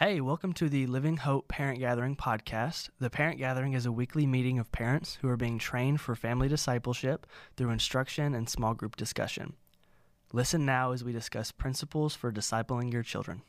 Hey, welcome to the Living Hope Parent Gathering podcast. The Parent Gathering is a weekly meeting of parents who are being trained for family discipleship through instruction and small group discussion. Listen now as we discuss principles for discipling your children.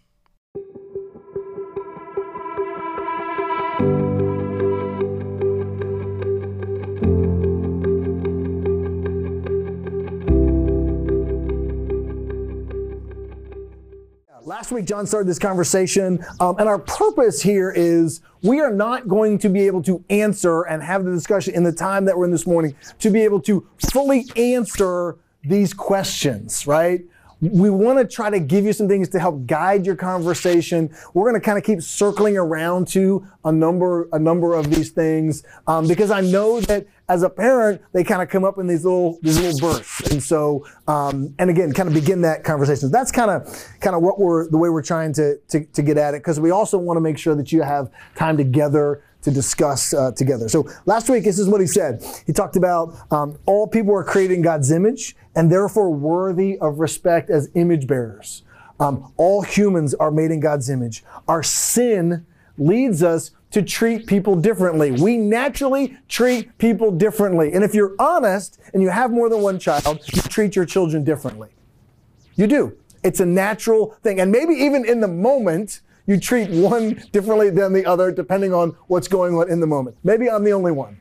Last week, John started this conversation, um, and our purpose here is we are not going to be able to answer and have the discussion in the time that we're in this morning to be able to fully answer these questions, right? We want to try to give you some things to help guide your conversation. We're going to kind of keep circling around to a number, a number of these things um, because I know that as a parent, they kind of come up in these little, these little bursts, and so, um, and again, kind of begin that conversation. That's kind of, kind of what we're, the way we're trying to, to, to get at it because we also want to make sure that you have time together to discuss uh, together. So last week, this is what he said. He talked about um, all people are created in God's image and therefore worthy of respect as image bearers. Um, all humans are made in God's image. Our sin leads us to treat people differently. We naturally treat people differently. And if you're honest and you have more than one child, you treat your children differently. You do. It's a natural thing. And maybe even in the moment, you treat one differently than the other depending on what's going on in the moment. Maybe I'm the only one.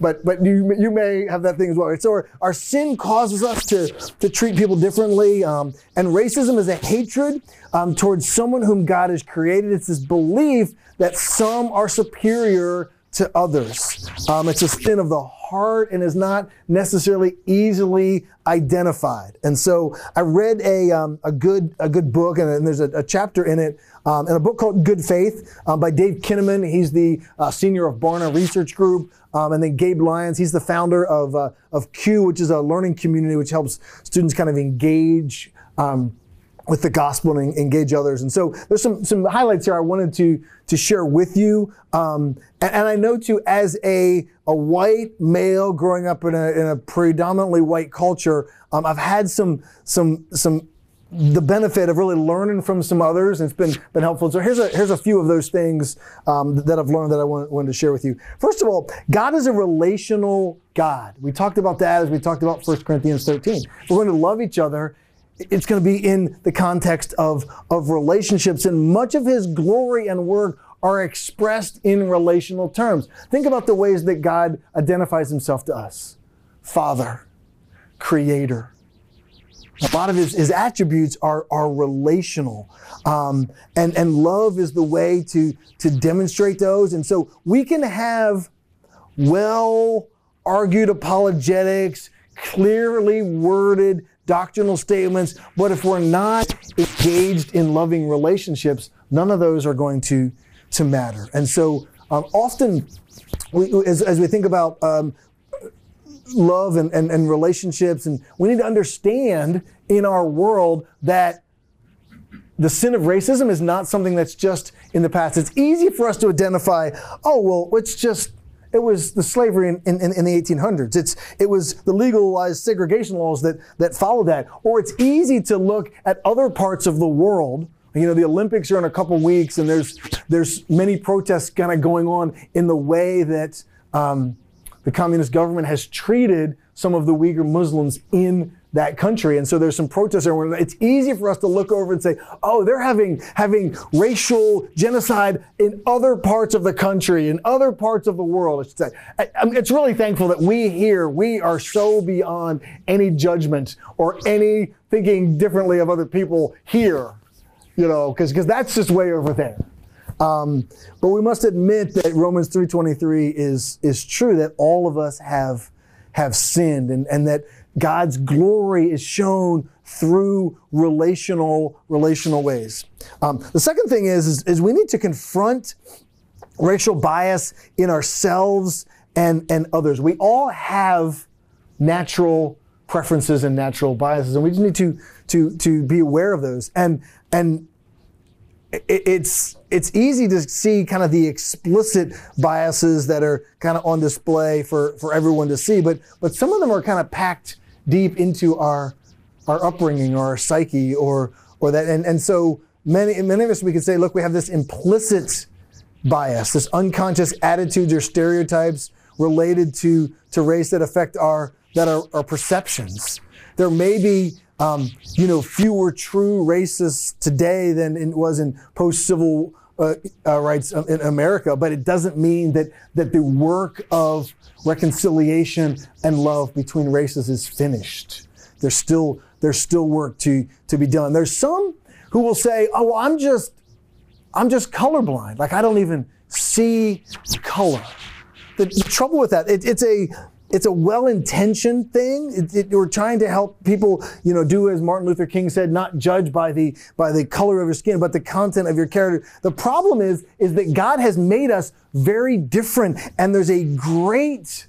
But, but you, you may have that thing as well. So our, sin causes us to, to treat people differently. Um, and racism is a hatred um, towards someone whom God has created. It's this belief that some are superior to others. Um, it's a sin of the heart and is not necessarily easily identified. And so I read a, um, a good a good book, and, and there's a, a, chapter in it, um, in a book called Good Faith um, by Dave Kinnaman. He's the uh, senior of Barna Research Group. Um, and then Gabe Lyons, he's the founder of, uh, of Q, which is a learning community which helps students kind of engage um, with the gospel and engage others. And so there's some, some highlights here I wanted to, to share with you. Um, and, and, I know too, as a, a white male growing up in a, in a predominantly white culture, um, I've had some, some, some, the benefit of really learning from some others. And it's been, been helpful. So here's a, here's a few of those things, um, that I've learned that I want, wanted to share with you. First of all, God is a relational God. We talked about that as we talked about 1 Corinthians 13. We're going to love each other it's going to be in the context of, of relationships. And much of his glory and work are expressed in relational terms. Think about the ways that God identifies himself to us Father, Creator. A lot of his, his attributes are, are relational. Um, and, and love is the way to, to demonstrate those. And so we can have well argued apologetics, clearly worded doctrinal statements, but if we're not engaged in loving relationships, none of those are going to, to matter. And so um, often, we, as, as, we think about um, love and, and, and relationships, and we need to understand in our world that the sin of racism is not something that's just in the past. It's easy for us to identify, oh, well, it's just it was the slavery in, in, in, the 1800s. It's, it was the legalized segregation laws that, that followed that. Or it's easy to look at other parts of the world. You know, the Olympics are in a couple weeks, and there's, there's many protests kind of going on in the way that um, the communist government has treated some of the Uyghur Muslims in that country. And so there's some protests there. It's easy for us to look over and say, oh, they're having, having racial genocide in other parts of the country, in other parts of the world, I should say. I, it's really thankful that we here, we are so beyond any judgment or any thinking differently of other people here, you know, because that's just way over there. Um, but we must admit that Romans 3.23 is, is true, that all of us have, have sinned and, and that God's glory is shown through relational relational ways. Um, the second thing is, is, is we need to confront racial bias in ourselves and and others. We all have natural preferences and natural biases, and we just need to to to be aware of those. And and it's it's easy to see kind of the explicit biases that are kind of on display for for everyone to see, but but some of them are kind of packed deep into our our upbringing or our psyche or or that and, and so many, many of us, we could say, look, we have this implicit bias, this unconscious attitudes or stereotypes related to, to race that affect our, that are, our perceptions. There may be, um, you know, fewer true racists today than it was in post-civil uh, uh, rights in America, but it doesn't mean that, that the work of reconciliation and love between races is finished. There's still, there's still work to, to be done. There's some who will say, oh, well, I'm just, I'm just colorblind. Like I don't even see color. The, the trouble with that, it, it's a, it's a well-intentioned thing. It, it, we're trying to help people, you know, do as Martin Luther King said, not judge by the by the color of your skin, but the content of your character. The problem is, is that God has made us very different, and there's a great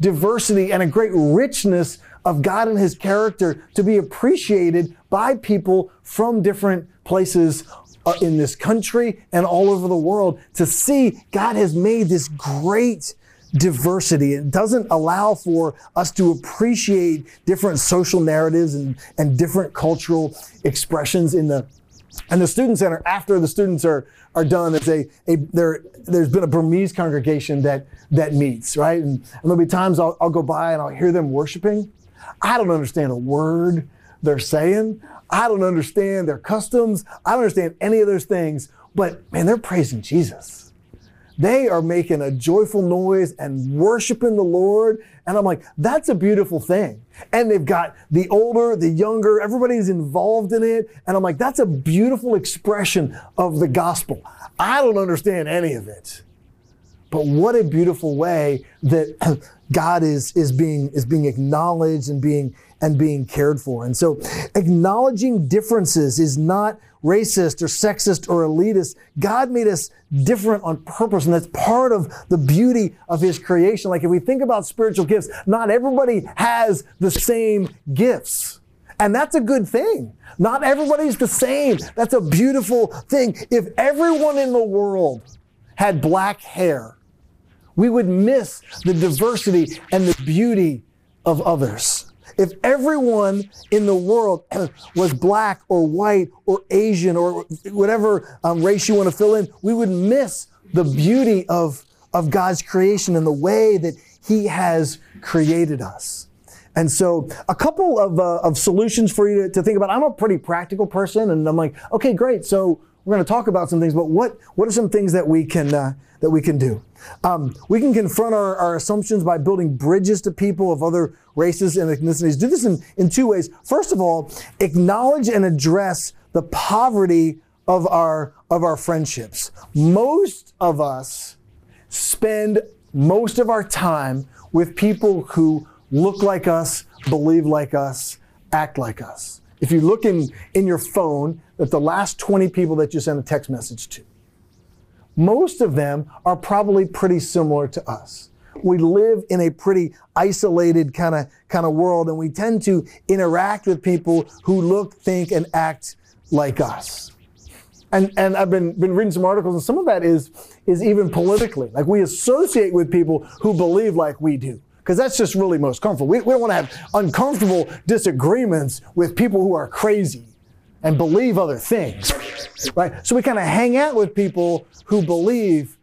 diversity and a great richness of God and His character to be appreciated by people from different places uh, in this country and all over the world to see God has made this great diversity. It doesn't allow for us to appreciate different social narratives and, and different cultural expressions in the and the student center after the students are are done there's a, a there there's been a burmese congregation that that meets right? And, and there'll be times I'll, I'll go by and i'll hear them worshiping. I don't understand a word they're saying. I don't understand their customs. I don't understand any of those things. But man they're praising jesus they are making a joyful noise and worshiping the Lord. And I'm like, that's a beautiful thing. And they've got the older, the younger, everybody's involved in it. And I'm like, that's a beautiful expression of the gospel. I don't understand any of it. But what a beautiful way that God is, is being, is being acknowledged and being, and being cared for. And so acknowledging differences is not racist or sexist or elitist. God made us different on purpose, and that's part of the beauty of His creation. Like if we think about spiritual gifts, not everybody has the same gifts. And that's a good thing. Not everybody's the same. That's a beautiful thing. If everyone in the world had black hair, we would miss the diversity and the beauty of others. If everyone in the world was black or white or Asian or whatever um, race you want to fill in, we would miss the beauty of, of God's creation and the way that He has created us. And so, a couple of, uh, of solutions for you to, to think about. I'm a pretty practical person, and I'm like, okay, great. So, we're going to talk about some things, but what, what are some things that we can, uh, that we can do? Um, we can confront our, our assumptions by building bridges to people of other races and ethnicities. Do this in, in two ways. First of all, acknowledge and address the poverty of our, of our friendships. Most of us spend most of our time with people who look like us, believe like us, act like us. If you look in, in your phone at the last 20 people that you sent a text message to, most of them are probably pretty similar to us. We live in a pretty isolated kind of kind of world, and we tend to interact with people who look, think, and act like us. And and I've been been reading some articles, and some of that is is even politically. Like we associate with people who believe like we do because that's just really most comfortable. We, we don't want to have uncomfortable disagreements with people who are crazy and believe other things, right? So we kind of hang out with people who believe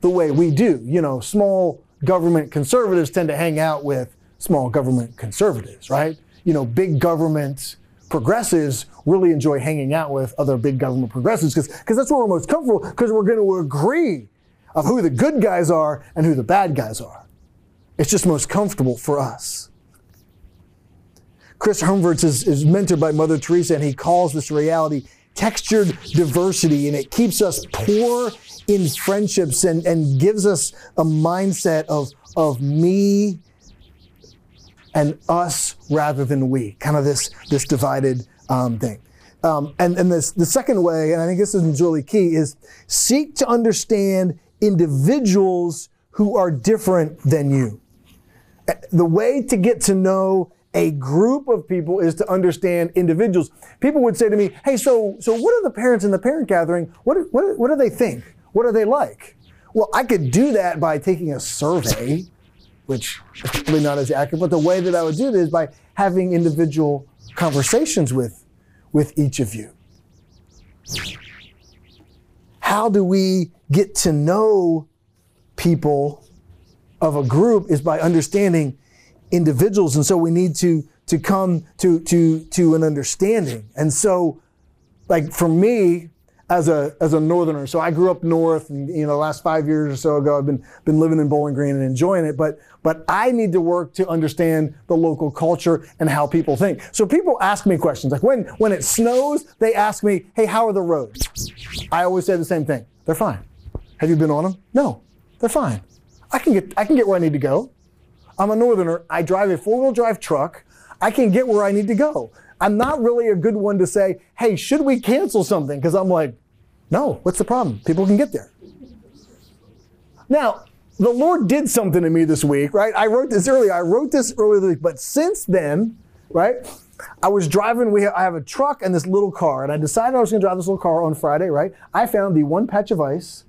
the way we do. You know, small government conservatives tend to hang out with small government conservatives, right? You know, big government progressives really enjoy hanging out with other big government progressives because that's where we're most comfortable because we're going to agree of who the good guys are and who the bad guys are. It's just most comfortable for us. Chris Humphreys is, is mentored by Mother Teresa, and he calls this reality textured diversity, and it keeps us poor in friendships and, and gives us a mindset of, of me and us rather than we, kind of this, this divided um, thing. Um, and and this, the second way, and I think this is really key, is seek to understand individuals who are different than you the way to get to know a group of people is to understand individuals. People would say to me, "Hey, so so what are the parents in the parent gathering? What what what do they think? What are they like?" Well, I could do that by taking a survey, which is probably not as accurate. But the way that I would do this is by having individual conversations with with each of you. how do we get to know people of a group is by understanding individuals. And so we need to, to come to, to, to an understanding. And so, like for me, as a as a northerner. So I grew up north, and you know, the last five years or so ago, I've been been living in Bowling Green and enjoying it. But but I need to work to understand the local culture and how people think. So people ask me questions like when when it snows, they ask me, "Hey, how are the roads?" I always say the same thing: "They're fine." Have you been on them? No, they're fine. I can get I can get where I need to go. I'm a northerner. I drive a four wheel drive truck. I can get where I need to go. I'm not really a good one to say, hey, should we cancel something? Because I'm like, no, what's the problem? People can get there. Now, the Lord did something to me this week, right? I wrote this earlier. I wrote this earlier this week, but since then, right? I was driving, we have, I have a truck and this little car, and I decided I was going to drive this little car on Friday, right? I found the one patch of ice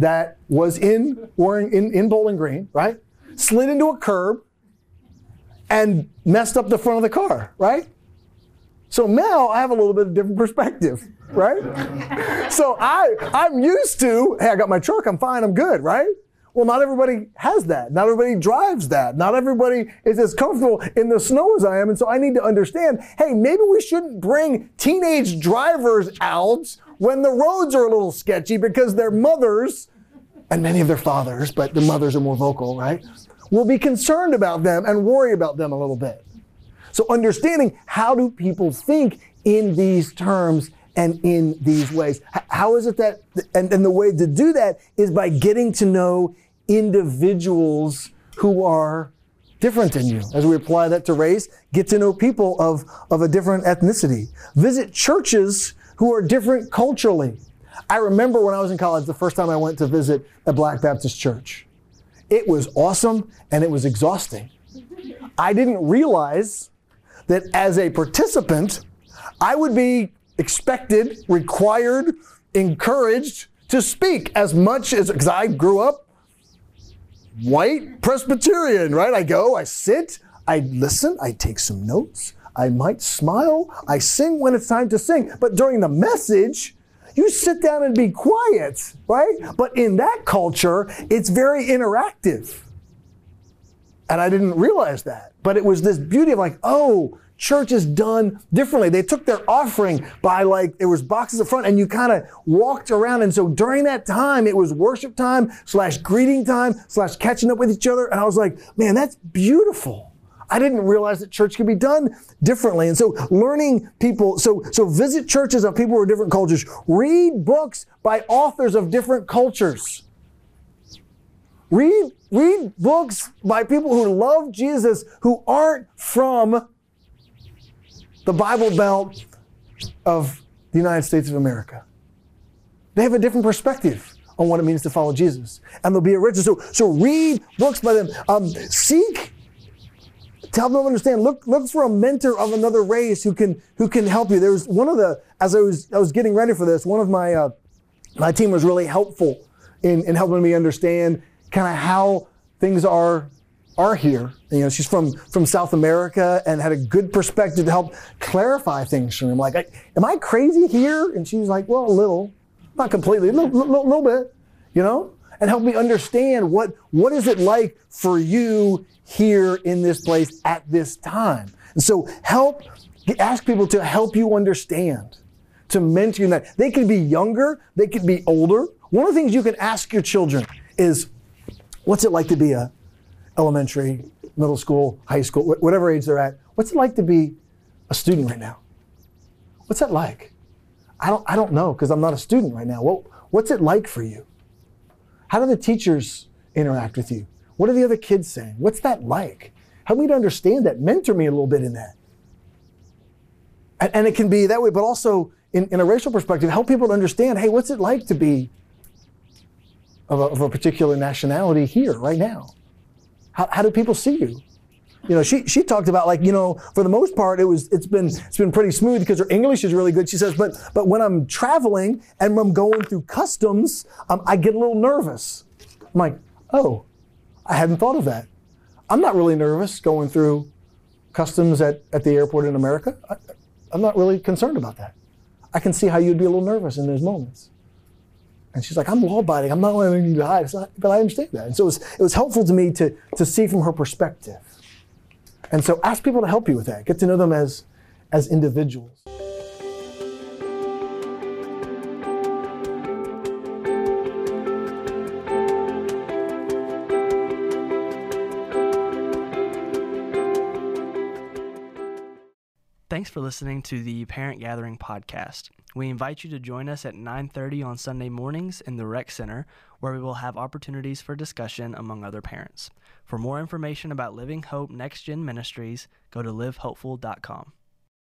that was in, in, in Bowling Green, right? Slid into a curb and messed up the front of the car, right? So now I have a little bit of different perspective, right? so I I'm used to, hey, I got my truck, I'm fine, I'm good, right? Well, not everybody has that. Not everybody drives that. Not everybody is as comfortable in the snow as I am. And so I need to understand, hey, maybe we shouldn't bring teenage drivers out when the roads are a little sketchy because their mothers, and many of their fathers, but the mothers are more vocal, right? Will be concerned about them and worry about them a little bit. So understanding how do people think in these terms and in these ways. How is it that, and, and the way to do that is by getting to know individuals who are different than you. As we apply that to race, get to know people of, of a different ethnicity. Visit churches who are different culturally. I remember when I was in college, the first time I went to visit a Black Baptist church. It was awesome and it was exhausting. I didn't realize that as a participant, I would be expected, required, encouraged to speak as much as, because I grew up white Presbyterian, right? I go, I sit, I listen, I take some notes, I might smile, I sing when it's time to sing. But during the message, you sit down and be quiet, right? But in that culture, it's very interactive. And I didn't realize that. But it was this beauty of like, oh, church is done differently. They took their offering by like, there was boxes up front and you kind of walked around. And so during that time, it was worship time slash greeting time slash catching up with each other. And I was like, man, that's beautiful. I didn't realize that church could be done differently. And so learning people, so, so visit churches of people who are different cultures. Read books by authors of different cultures. Read, read books by people who love Jesus who aren't from the Bible Belt of the United States of America. They have a different perspective on what it means to follow Jesus. And they'll be original. So, so read books by them. Um, seek to help them understand. Look, look for a mentor of another race who can who can help you. There was one of the as I was I was getting ready for this. One of my uh, my team was really helpful in, in helping me understand kind of how things are are here. You know, she's from from South America and had a good perspective to help clarify things for me. I'm like, am I crazy here? And she's like, well, a little, not completely, a little, little, little bit, you know, and help me understand what what is it like for you here in this place at this time. And so help ask people to help you understand, to mentor you that. They could be younger, they could be older. One of the things you can ask your children is, what's it like to be a elementary, middle school, high school, whatever age they're at. What's it like to be a student right now? What's that like? I don't, I don't know because I'm not a student right now. What, what's it like for you? How do the teachers interact with you? What are the other kids saying? What's that like? Help me to understand that. Mentor me a little bit in that. And, and it can be that way, but also in, in a racial perspective, help people to understand hey, what's it like to be of a, of a particular nationality here right now? How, how do people see you? You know, she, she talked about like, you know, for the most part, it was, it's been, it's been pretty smooth because her English is really good. She says, but, but when I'm traveling and when I'm going through customs, um, I get a little nervous. I'm like, oh, I hadn't thought of that. I'm not really nervous going through customs at, at the airport in America. I, I'm not really concerned about that. I can see how you'd be a little nervous in those moments. And she's like, I'm law abiding. I'm not letting you. It's but I understand that. And so it was, it was helpful to me to, to see from her perspective. And so ask people to help you with that. Get to know them as, as individuals. Thanks for listening to the Parent Gathering podcast. We invite you to join us at 9:30 on Sunday mornings in the Rec Center, where we will have opportunities for discussion among other parents. For more information about Living Hope Next Gen Ministries, go to livehopeful.com.